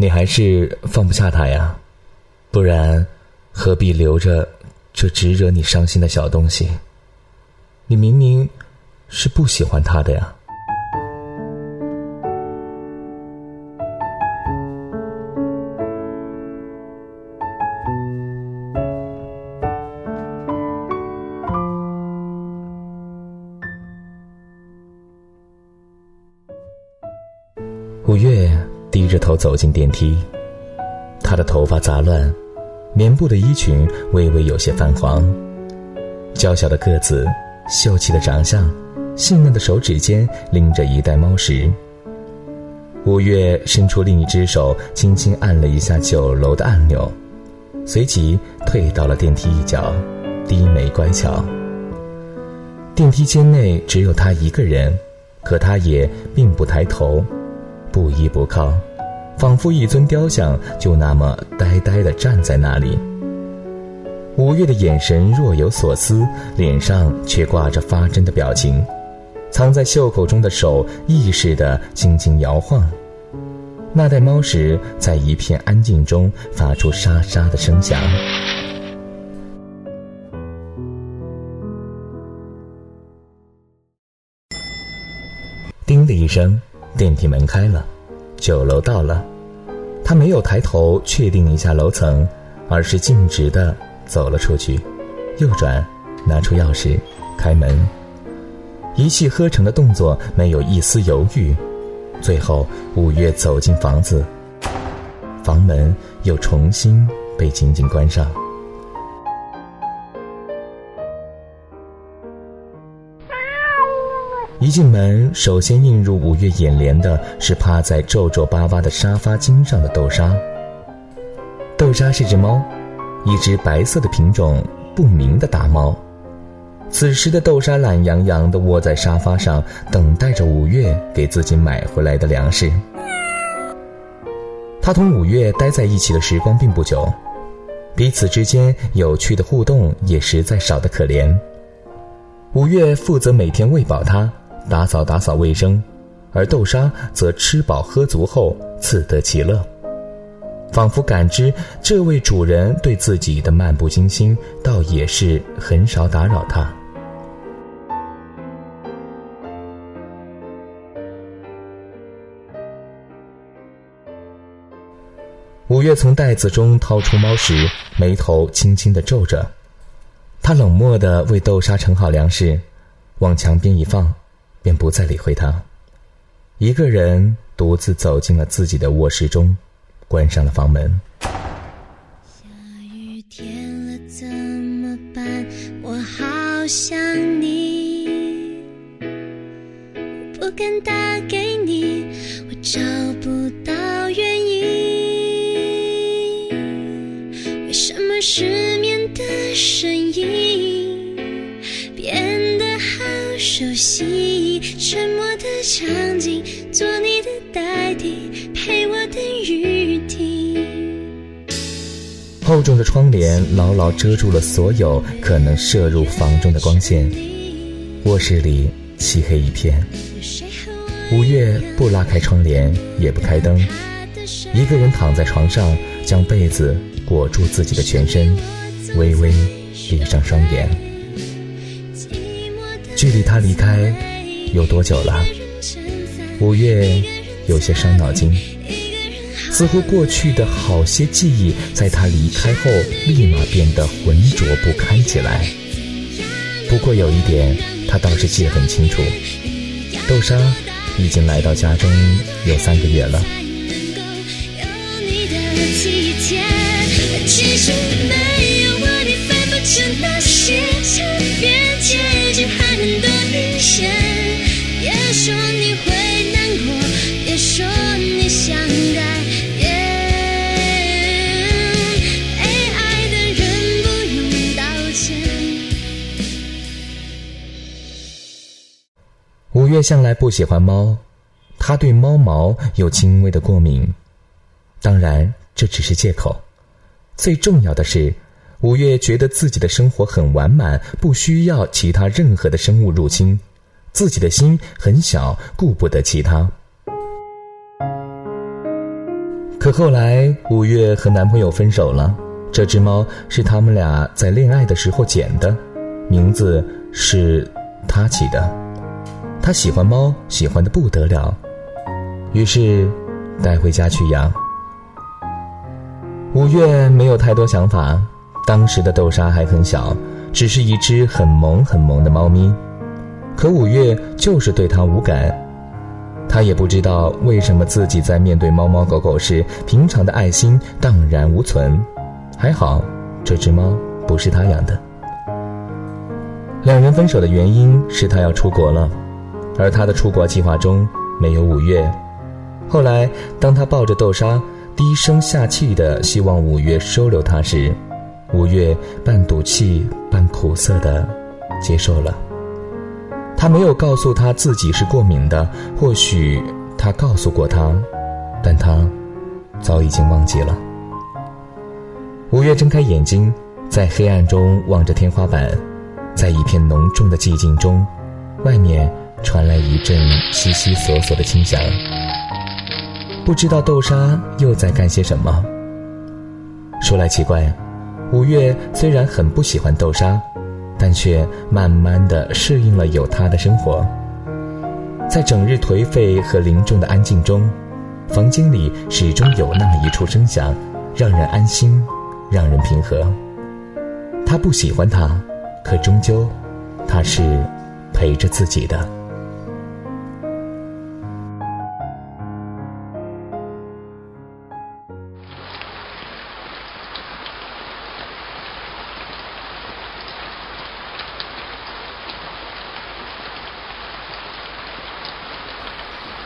你还是放不下他呀？不然，何必留着这只惹你伤心的小东西？你明明是不喜欢他的呀。五月。着头走进电梯，他的头发杂乱，棉布的衣裙微微有些泛黄。娇小的个子，秀气的长相，细嫩的手指间拎着一袋猫食。五月伸出另一只手，轻轻按了一下九楼的按钮，随即退到了电梯一角，低眉乖巧。电梯间内只有他一个人，可他也并不抬头。不依不靠，仿佛一尊雕像，就那么呆呆地站在那里。五月的眼神若有所思，脸上却挂着发怔的表情，藏在袖口中的手意识地轻轻摇晃。那袋猫食在一片安静中发出沙沙的声响。叮的一声。电梯门开了，九楼到了。他没有抬头确定一下楼层，而是径直的走了出去，右转，拿出钥匙，开门。一气呵成的动作，没有一丝犹豫。最后，五月走进房子，房门又重新被紧紧关上。一进门，首先映入五月眼帘的是趴在皱皱巴巴的沙发巾上的豆沙。豆沙是只猫，一只白色的品种不明的大猫。此时的豆沙懒洋洋地窝在沙发上，等待着五月给自己买回来的粮食。他同五月待在一起的时光并不久，彼此之间有趣的互动也实在少得可怜。五月负责每天喂饱它。打扫打扫卫生，而豆沙则吃饱喝足后自得其乐，仿佛感知这位主人对自己的漫不经心，倒也是很少打扰他。五月从袋子中掏出猫食，眉头轻轻的皱着，他冷漠的为豆沙盛好粮食，往墙边一放。便不再理会他，一个人独自走进了自己的卧室中，关上了房门。下雨天了怎么办？我好想你，不敢打给你，重的窗帘牢牢遮住了所有可能射入房中的光线，卧室里漆黑一片。五月不拉开窗帘，也不开灯，一个人躺在床上，将被子裹住自己的全身，微微闭上双眼。距离他离开。有多久了？五月有些伤脑筋，似乎过去的好些记忆，在他离开后立马变得浑浊不堪起来。不过有一点，他倒是记得很清楚：豆沙已经来到家中有三个月了。五月向来不喜欢猫，他对猫毛有轻微的过敏。当然，这只是借口。最重要的是，五月觉得自己的生活很完满，不需要其他任何的生物入侵。自己的心很小，顾不得其他。可后来，五月和男朋友分手了。这只猫是他们俩在恋爱的时候捡的，名字是他起的。他喜欢猫，喜欢的不得了，于是带回家去养。五月没有太多想法，当时的豆沙还很小，只是一只很萌很萌的猫咪。可五月就是对它无感，他也不知道为什么自己在面对猫猫狗狗时，平常的爱心荡然无存。还好，这只猫不是他养的。两人分手的原因是他要出国了，而他的出国计划中没有五月。后来，当他抱着豆沙低声下气的希望五月收留他时，五月半赌气半苦涩的接受了。他没有告诉他自己是过敏的，或许他告诉过他，但他早已经忘记了。五月睁开眼睛，在黑暗中望着天花板，在一片浓重的寂静中，外面传来一阵悉悉索索的轻响。不知道豆沙又在干些什么。说来奇怪，五月虽然很不喜欢豆沙，但却慢慢的适应了有他的生活。在整日颓废和凝重的安静中，房间里始终有那么一处声响，让人安心。让人平和。他不喜欢他，可终究，他是陪着自己的。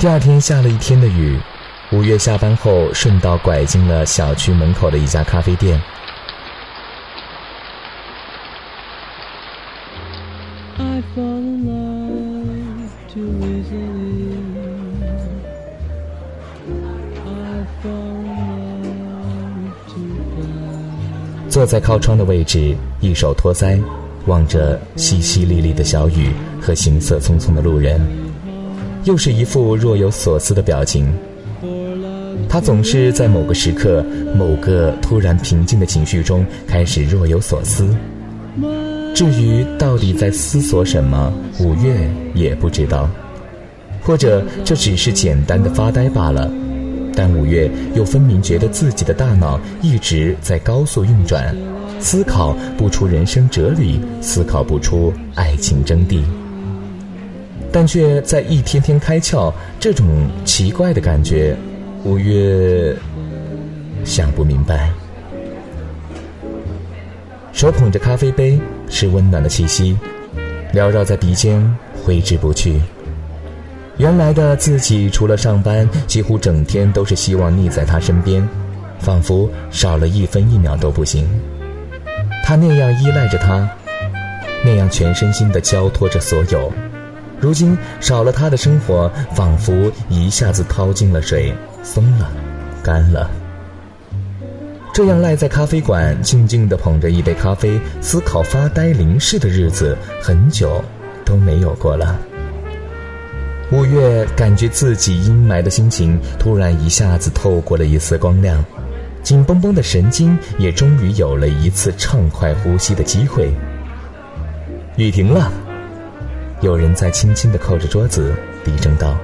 第二天下了一天的雨。五月下班后，顺道拐进了小区门口的一家咖啡店。坐在靠窗的位置，一手托腮，望着淅淅沥沥的小雨和行色匆匆的路人，又是一副若有所思的表情。他总是在某个时刻、某个突然平静的情绪中开始若有所思。至于到底在思索什么，五月也不知道，或者这只是简单的发呆罢了。但五月又分明觉得自己的大脑一直在高速运转，思考不出人生哲理，思考不出爱情真谛，但却在一天天开窍。这种奇怪的感觉。五月想不明白，手捧着咖啡杯，是温暖的气息，缭绕在鼻尖，挥之不去。原来的自己，除了上班，几乎整天都是希望腻在他身边，仿佛少了一分一秒都不行。他那样依赖着他，那样全身心的交托着所有。如今少了他的生活，仿佛一下子掏进了水。松了，干了。这样赖在咖啡馆，静静地捧着一杯咖啡，思考、发呆、凝视的日子，很久都没有过了。五月感觉自己阴霾的心情突然一下子透过了一丝光亮，紧绷绷的神经也终于有了一次畅快呼吸的机会。雨停了，有人在轻轻地扣着桌子，低声道。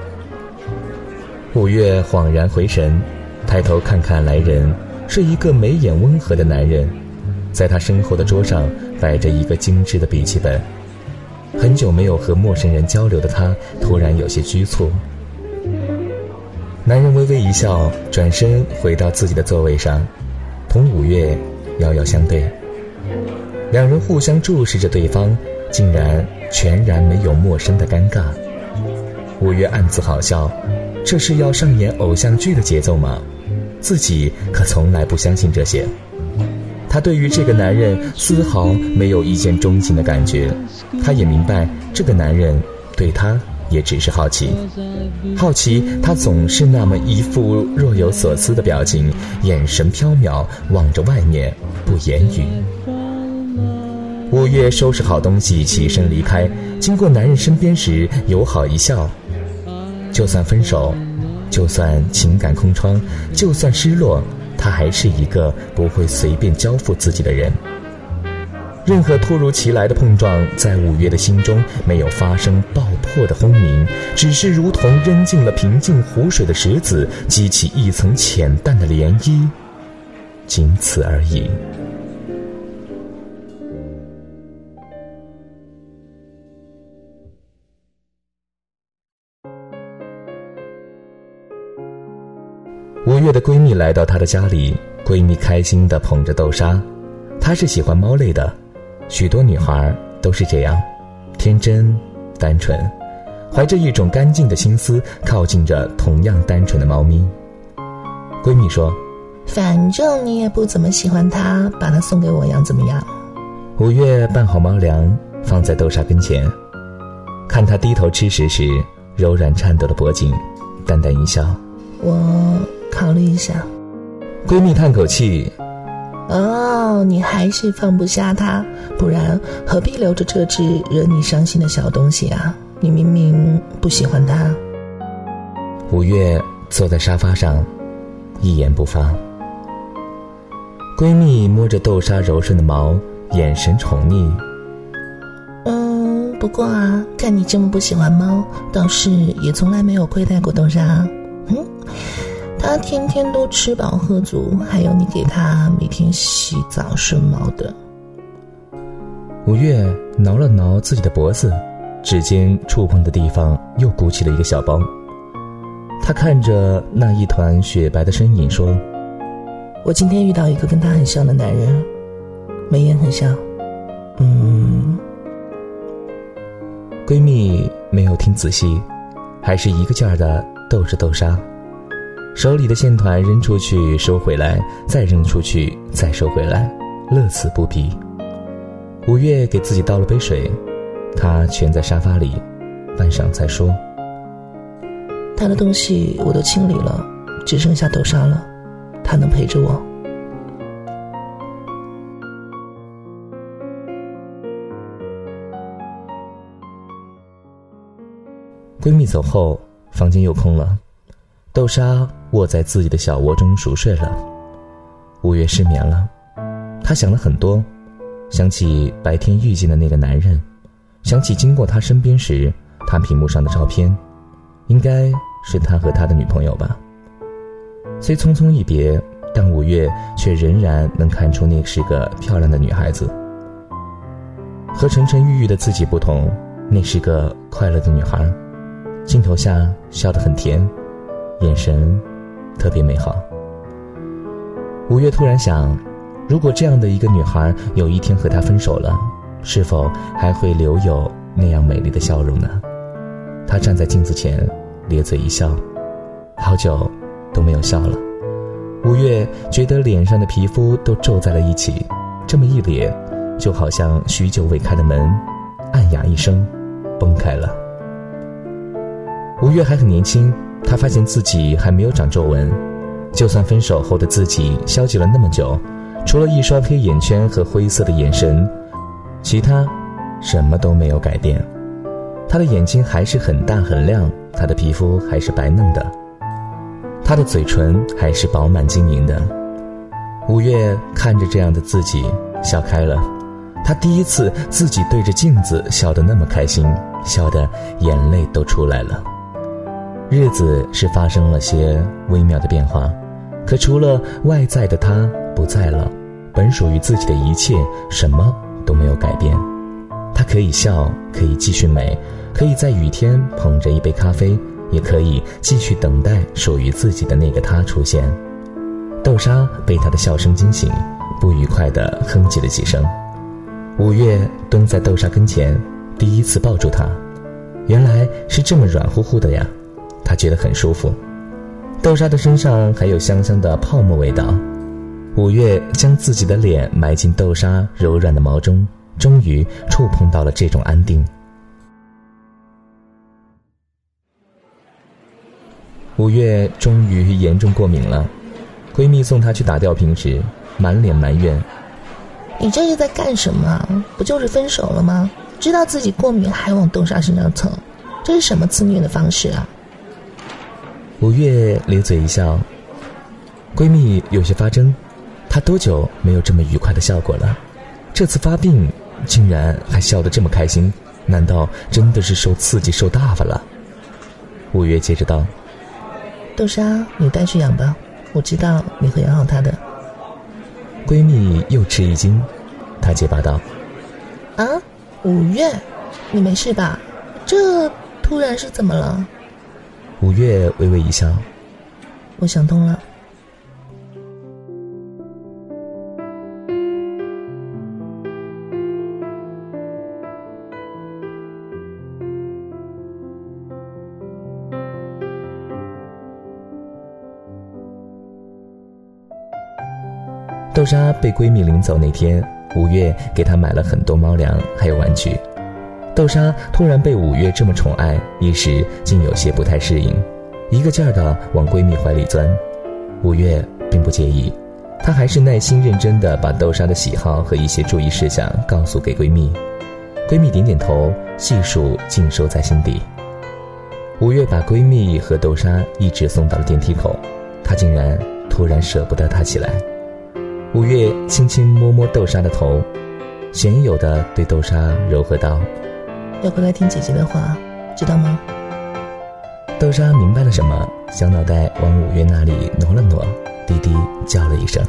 五月恍然回神，抬头看看来人，是一个眉眼温和的男人，在他身后的桌上摆着一个精致的笔记本。很久没有和陌生人交流的他，突然有些局促。男人微微一笑，转身回到自己的座位上，同五月遥遥相对。两人互相注视着对方，竟然全然没有陌生的尴尬。五月暗自好笑。这是要上演偶像剧的节奏吗？自己可从来不相信这些。他对于这个男人丝毫没有一见钟情的感觉，他也明白这个男人对他也只是好奇，好奇他总是那么一副若有所思的表情，眼神飘渺，望着外面，不言语。五月收拾好东西，起身离开，经过男人身边时，友好一笑。就算分手，就算情感空窗，就算失落，他还是一个不会随便交付自己的人。任何突如其来的碰撞，在五月的心中没有发生爆破的轰鸣，只是如同扔进了平静湖水的石子，激起一层浅淡的涟漪，仅此而已。五月的闺蜜来到她的家里，闺蜜开心地捧着豆沙，她是喜欢猫类的。许多女孩都是这样，天真、单纯，怀着一种干净的心思，靠近着同样单纯的猫咪。闺蜜说：“反正你也不怎么喜欢它，把它送给我，养怎么样？”五月拌好猫粮，放在豆沙跟前，看它低头吃食时柔软颤抖的脖颈，淡淡一笑：“我考虑一下。”闺蜜叹口气。哦，你还是放不下他，不然何必留着这只惹你伤心的小东西啊？你明明不喜欢它。五月坐在沙发上，一言不发。闺蜜摸着豆沙柔顺的毛，眼神宠溺。嗯，不过啊，看你这么不喜欢猫，倒是也从来没有亏待过豆沙。嗯。他天天都吃饱喝足，还有你给他每天洗澡生毛的。五月挠了挠自己的脖子，指尖触碰的地方又鼓起了一个小包。他看着那一团雪白的身影说：“我今天遇到一个跟他很像的男人，眉眼很像。”嗯。闺蜜没有听仔细，还是一个劲儿的逗着豆沙。手里的线团扔出去，收回来，再扔出去，再收回来，乐此不疲。五月给自己倒了杯水，他蜷在沙发里，半晌才说：“他的东西我都清理了，只剩下豆沙了，他能陪着我。”闺蜜走后，房间又空了。豆沙卧在自己的小窝中熟睡了。五月失眠了，他想了很多，想起白天遇见的那个男人，想起经过他身边时，他屏幕上的照片，应该是他和他的女朋友吧。虽匆匆一别，但五月却仍然能看出那是个漂亮的女孩子。和沉沉郁郁的自己不同，那是个快乐的女孩，镜头下笑得很甜。眼神特别美好。五月突然想，如果这样的一个女孩有一天和他分手了，是否还会留有那样美丽的笑容呢？他站在镜子前，咧嘴一笑，好久都没有笑了。五月觉得脸上的皮肤都皱在了一起，这么一咧，就好像许久未开的门，按哑一声，崩开了。五月还很年轻。他发现自己还没有长皱纹，就算分手后的自己消极了那么久，除了一双黑眼圈和灰色的眼神，其他什么都没有改变。他的眼睛还是很大很亮，他的皮肤还是白嫩的，他的嘴唇还是饱满晶莹的。五月看着这样的自己，笑开了。他第一次自己对着镜子笑得那么开心，笑得眼泪都出来了。日子是发生了些微妙的变化，可除了外在的他不在了，本属于自己的一切什么都没有改变。他可以笑，可以继续美，可以在雨天捧着一杯咖啡，也可以继续等待属于自己的那个他出现。豆沙被他的笑声惊醒，不愉快地哼唧了几声。五月蹲在豆沙跟前，第一次抱住他，原来是这么软乎乎的呀。他觉得很舒服，豆沙的身上还有香香的泡沫味道。五月将自己的脸埋进豆沙柔软的毛中，终于触碰到了这种安定。五月终于严重过敏了，闺蜜送她去打吊瓶时，满脸埋怨：“你这是在干什么？不就是分手了吗？知道自己过敏还往豆沙身上蹭，这是什么自虐的方式啊？”五月咧嘴一笑，闺蜜有些发怔，她多久没有这么愉快的笑过了？这次发病，竟然还笑得这么开心，难道真的是受刺激受大发了？五月接着道。豆沙，你带去养吧，我知道你会养好它的。闺蜜又吃一惊，她结巴道：“啊，五月，你没事吧？这突然是怎么了？”五月微微一笑：“我想通了。”豆沙被闺蜜领走那天，五月给她买了很多猫粮，还有玩具。豆沙突然被五月这么宠爱，一时竟有些不太适应，一个劲儿的往闺蜜怀里钻。五月并不介意，她还是耐心认真的把豆沙的喜好和一些注意事项告诉给闺蜜。闺蜜点点头，细数尽收在心底。五月把闺蜜和豆沙一直送到了电梯口，她竟然突然舍不得她起来。五月轻轻摸摸豆沙的头，鲜有的对豆沙柔和道：“要乖乖听姐姐的话，知道吗？”豆沙明白了什么，小脑袋往五月那里挪了挪，滴滴叫了一声。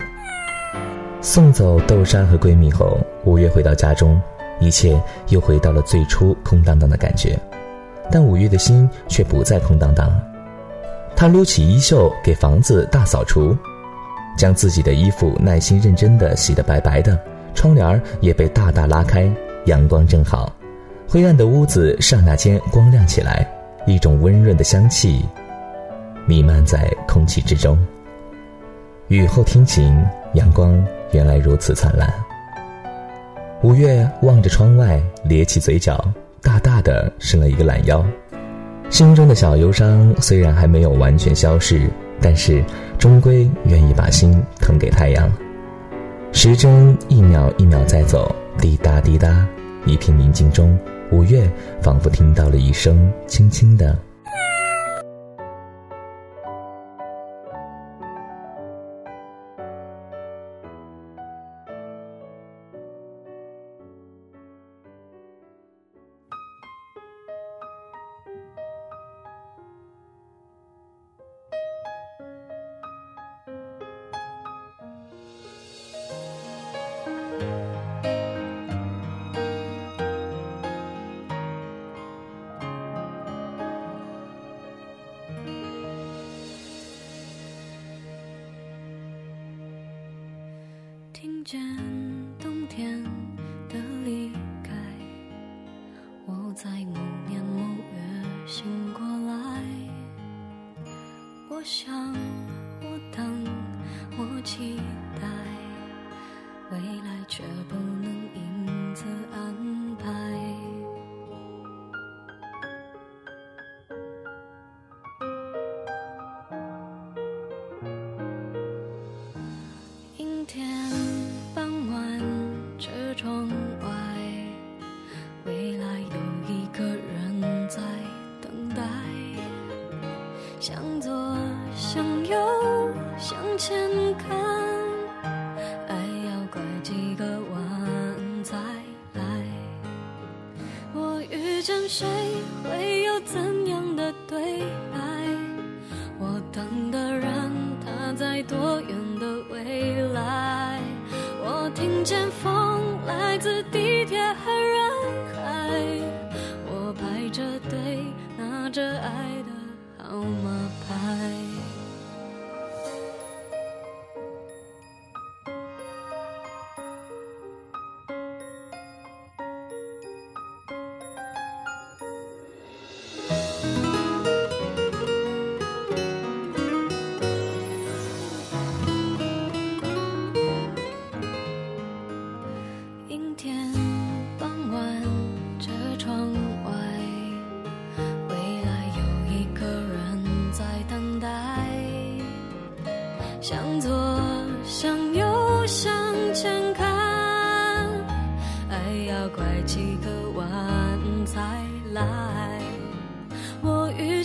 送走豆沙和闺蜜后，五月回到家中，一切又回到了最初空荡荡的感觉，但五月的心却不再空荡荡。她撸起衣袖，给房子大扫除。将自己的衣服耐心认真地洗得白白的，窗帘也被大大拉开，阳光正好，灰暗的屋子刹那间光亮起来，一种温润的香气弥漫在空气之中。雨后天晴，阳光原来如此灿烂。五月望着窗外，咧起嘴角，大大的伸了一个懒腰，心中的小忧伤虽然还没有完全消逝。但是，终归愿意把心腾给太阳。时针一秒一秒在走，滴答滴答，一片宁静中，五月仿佛听到了一声轻轻的。天傍晚，车窗外，未来有一个人在等待。向左，向右，向前看，爱要拐几个弯才来。我遇见谁，会号码牌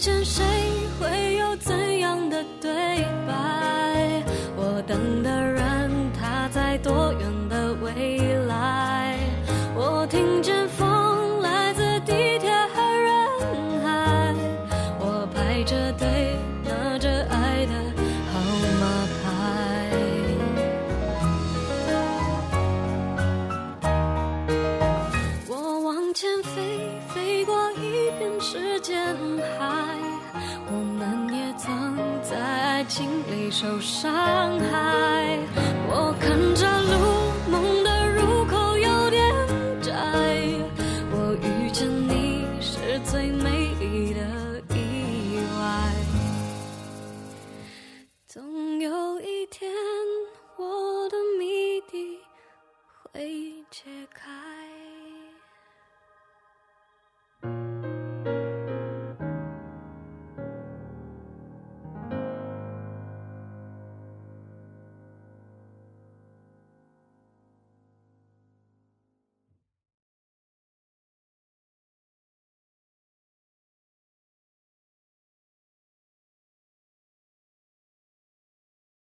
现实受伤害。